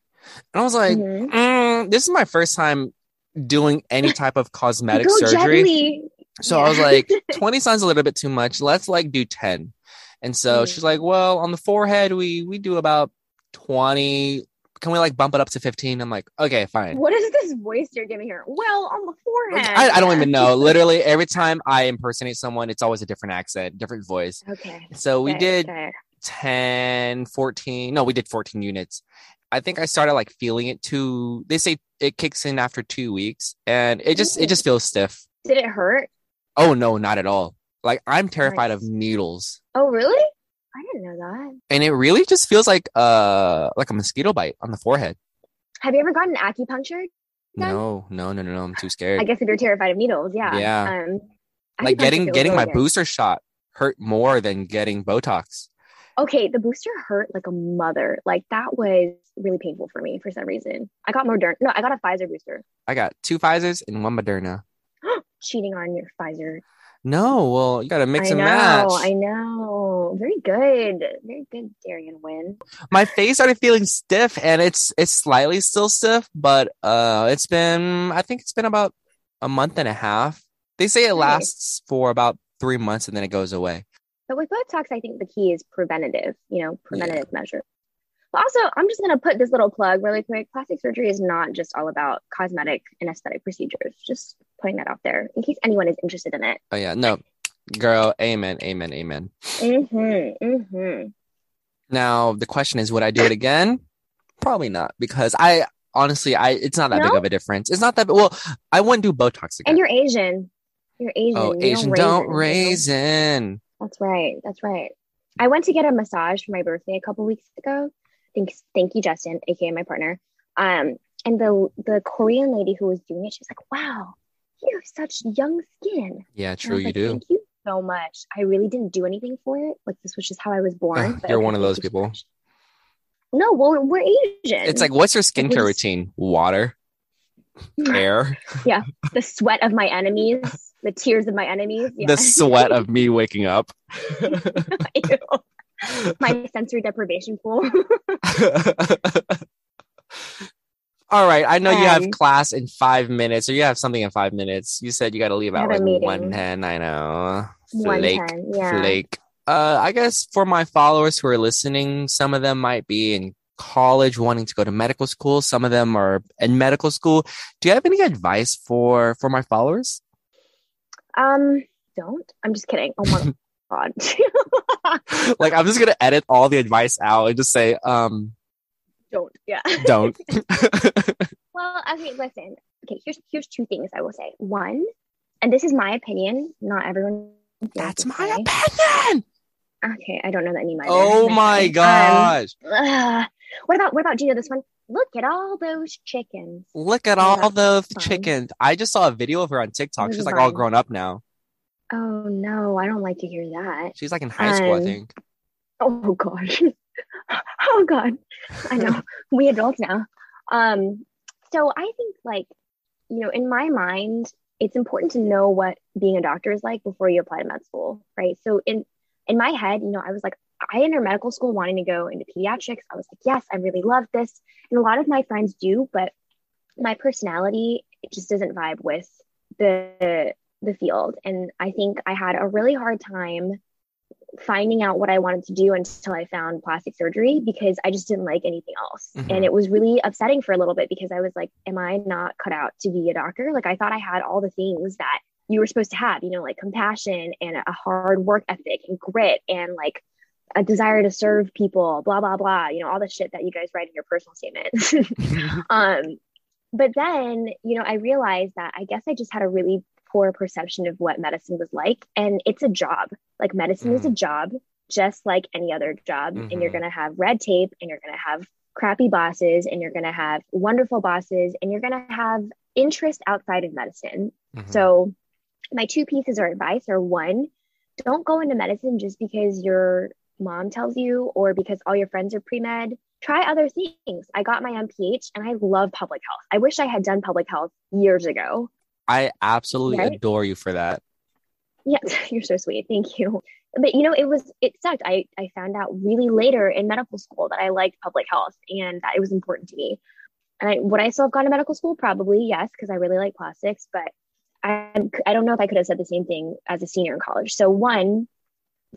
And I was like, Mhm. mm, this is my first time doing any type of cosmetic surgery. gently. So I was like, 20 sounds a little bit too much. Let's like do 10. And so Mm. she's like, well, on the forehead, we we do about 20. Can we like bump it up to 15? I'm like, okay, fine. What is this voice you're giving her? Well, on the forehead. I, I don't even know. Literally, every time I impersonate someone, it's always a different accent, different voice. Okay. So we okay, did okay. 10, 14. No, we did 14 units. I think I started like feeling it too. They say it kicks in after two weeks and it just, it just feels stiff. Did it hurt? Oh, no, not at all. Like I'm terrified of needles Oh, really? I didn't know that. and it really just feels like, uh, like a mosquito bite on the forehead. Have you ever gotten acupuncture? Done? No, no, no, no, no. I'm too scared. I guess if you're terrified of needles, yeah. Yeah. Um, like getting, getting really my good. booster shot hurt more than getting Botox. Okay, the booster hurt like a mother. Like that was really painful for me for some reason. I got Moderna. No, I got a Pfizer booster. I got two Pfizer's and one Moderna. Cheating on your Pfizer. No, well, you got to mix I and know. match. I know. Very good. Very good, Darian Win. My face started feeling stiff, and it's it's slightly still stiff, but uh, it's been I think it's been about a month and a half. They say it lasts for about three months and then it goes away. But with Botox, I think the key is preventative, you know, preventative measure. But also, I'm just going to put this little plug really quick. Plastic surgery is not just all about cosmetic and aesthetic procedures. Just putting that out there in case anyone is interested in it. Oh yeah, no, girl, amen, amen, amen. Mm-hmm. Mm-hmm. Now the question is, would I do it again? Probably not, because I honestly, I it's not that big of a difference. It's not that well. I wouldn't do Botox again. And you're Asian. You're Asian. oh, You Asian don't raisin, know? raisin. That's right. That's right. I went to get a massage for my birthday a couple weeks ago. Thanks, thank you, Justin, aka my partner. Um, and the the Korean lady who was doing it, she's like, "Wow, you have such young skin." Yeah, true, you like, do. Thank you so much. I really didn't do anything for it. Like this was just how I was born. Ugh, you're one of those people. much. No, well, we're Asian. It's like, what's your skincare routine? Water, air, yeah, the sweat of my enemies, the tears of my enemies. Yeah. the sweat of me waking up. My sensory deprivation pool. All right, I know you have Um, class in five minutes, or you have something in five minutes. You said you got to leave have like one ten. I know, flake, 110, yeah. flake. Uh, I guess for my followers who are listening, some of them might be in college wanting to go to medical school. Some of them are in medical school. Do you have any advice for for my followers? Um, don't. I'm just kidding. Oh my god. like, I'm just gonna edit all the advice out and just say, um, don't. Yeah. don't. well, okay, listen. Okay, here's here's two things I will say. One, and this is my opinion, not everyone. That's my way. opinion. Okay, I don't know that any either. Oh my one. gosh! Um, ugh. what about what about do you know this one? Look at all those chickens. Look at all those chickens. I just saw a video of her on TikTok. She's like all grown up now. Oh no, I don't like to hear that. She's like in high school, I Um, think. Oh gosh. oh god. I know. we adults now. Um so I think like you know, in my mind, it's important to know what being a doctor is like before you apply to med school, right? So in in my head, you know, I was like I entered medical school wanting to go into pediatrics. I was like, yes, I really love this. And a lot of my friends do, but my personality it just doesn't vibe with the the field. And I think I had a really hard time finding out what I wanted to do until I found plastic surgery because I just didn't like anything else. Mhm. And it was really upsetting for a little bit because I was like, am I not cut out to be a doctor? Like I thought I had all the things that you were supposed to have, you know, like compassion and a hard work ethic and grit and like a desire to serve people, blah, blah, blah, you know, all the shit that you guys write in your personal statements. um, but then, you know, I realized that I guess I just had a really poor perception of what medicine was like. And it's a job. Like medicine is a job, just like any other job. And you're Mhm. going to have red tape and you're going to have crappy bosses and you're going to have wonderful bosses and you're going to have interest outside of medicine. Mm-hmm. So, my two pieces of advice are one, don't go into medicine just because your mom tells you or because all your friends are pre med. Try other things. I got my MPH and I love public health. I wish I had done public health years ago. I absolutely right? adore you for that. Yeah, you're so sweet. Thank you. But you know, it was it sucked. I I found out really later in medical school that I liked public health and that it was important to me. And I, would I still have gone to medical school? Probably yes, because I really like plastics. But I I don't know if I could have said the same thing as a senior in college. So one,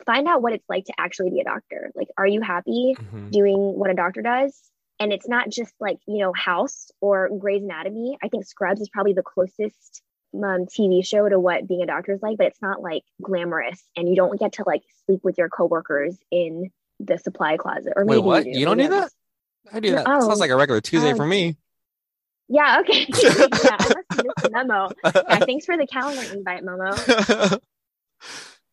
find out what it's like to actually be a doctor. Like, are you happy mm-hmm. doing what a doctor does? And it's not just like you know House or Grey's Anatomy. I think Scrubs is probably the closest um, TV show to what being a doctor is like, but it's not like glamorous, and you don't get to like sleep with your coworkers in the supply closet. Or maybe Wait, what? You, do. you don't do that? I do that. Oh, Sounds like a regular Tuesday um, for me. Yeah. Okay. yeah, I must memo. Yeah, thanks for the calendar invite, Momo.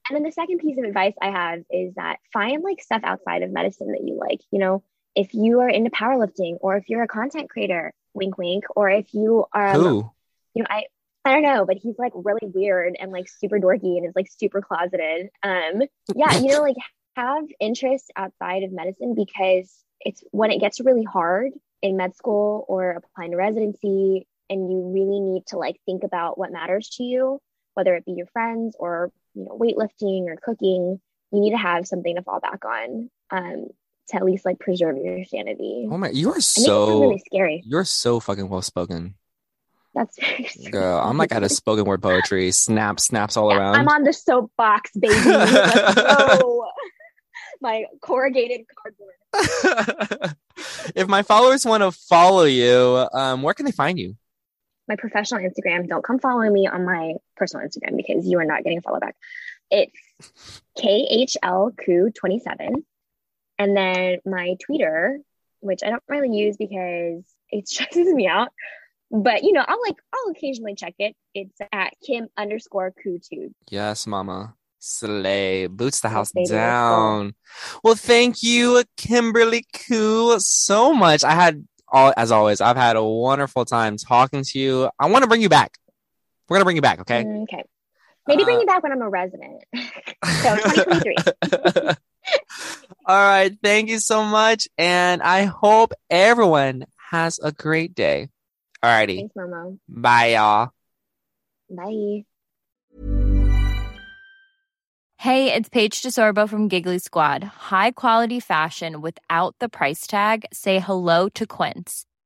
and then the second piece of advice I have is that find like stuff outside of medicine that you like. You know, if you are into powerlifting, or if you're a content creator, wink, wink, or if you are, Who? you know, I I don't know, but he's like really weird and like super dorky and is like super closeted. Um, yeah, you know, like have interests outside of medicine because it's when it gets really hard in med school or applying to residency and you really need to like think about what matters to you, whether it be your friends or you know weightlifting or cooking, you need to have something to fall back on. Um, to at least like preserve your sanity. Oh my, you are so really scary. You're so fucking well spoken. That's girl. I'm like at a spoken word poetry. Snap, snaps all yeah, around. I'm on the soapbox, baby. my corrugated cardboard. if my followers want to follow you, um, where can they find you? My professional Instagram. Don't come follow me on my personal Instagram because you are not getting a follow back. It's KHL And then my Twitter, which I don't really use because it stresses me out, but you know, I'll like I'll occasionally check it. It's at Kim underscore Khoo two. Yes, mama. Slay boots the house down. Well, thank you, Kimberly Khoo, so much. I had all as always. I've had a wonderful time talking to you. I want to bring you back. We're gonna bring you back, okay? Mm, okay. Maybe uh, bring you back when I'm a resident. so 2023. all right. Thank you so much, and I hope everyone has a great day. Alrighty. Thanks, Momo. Bye, y'all. Bye. Hey, it's Paige DeSorbo from Giggly Squad. High quality fashion without the price tag. Say hello to Quince.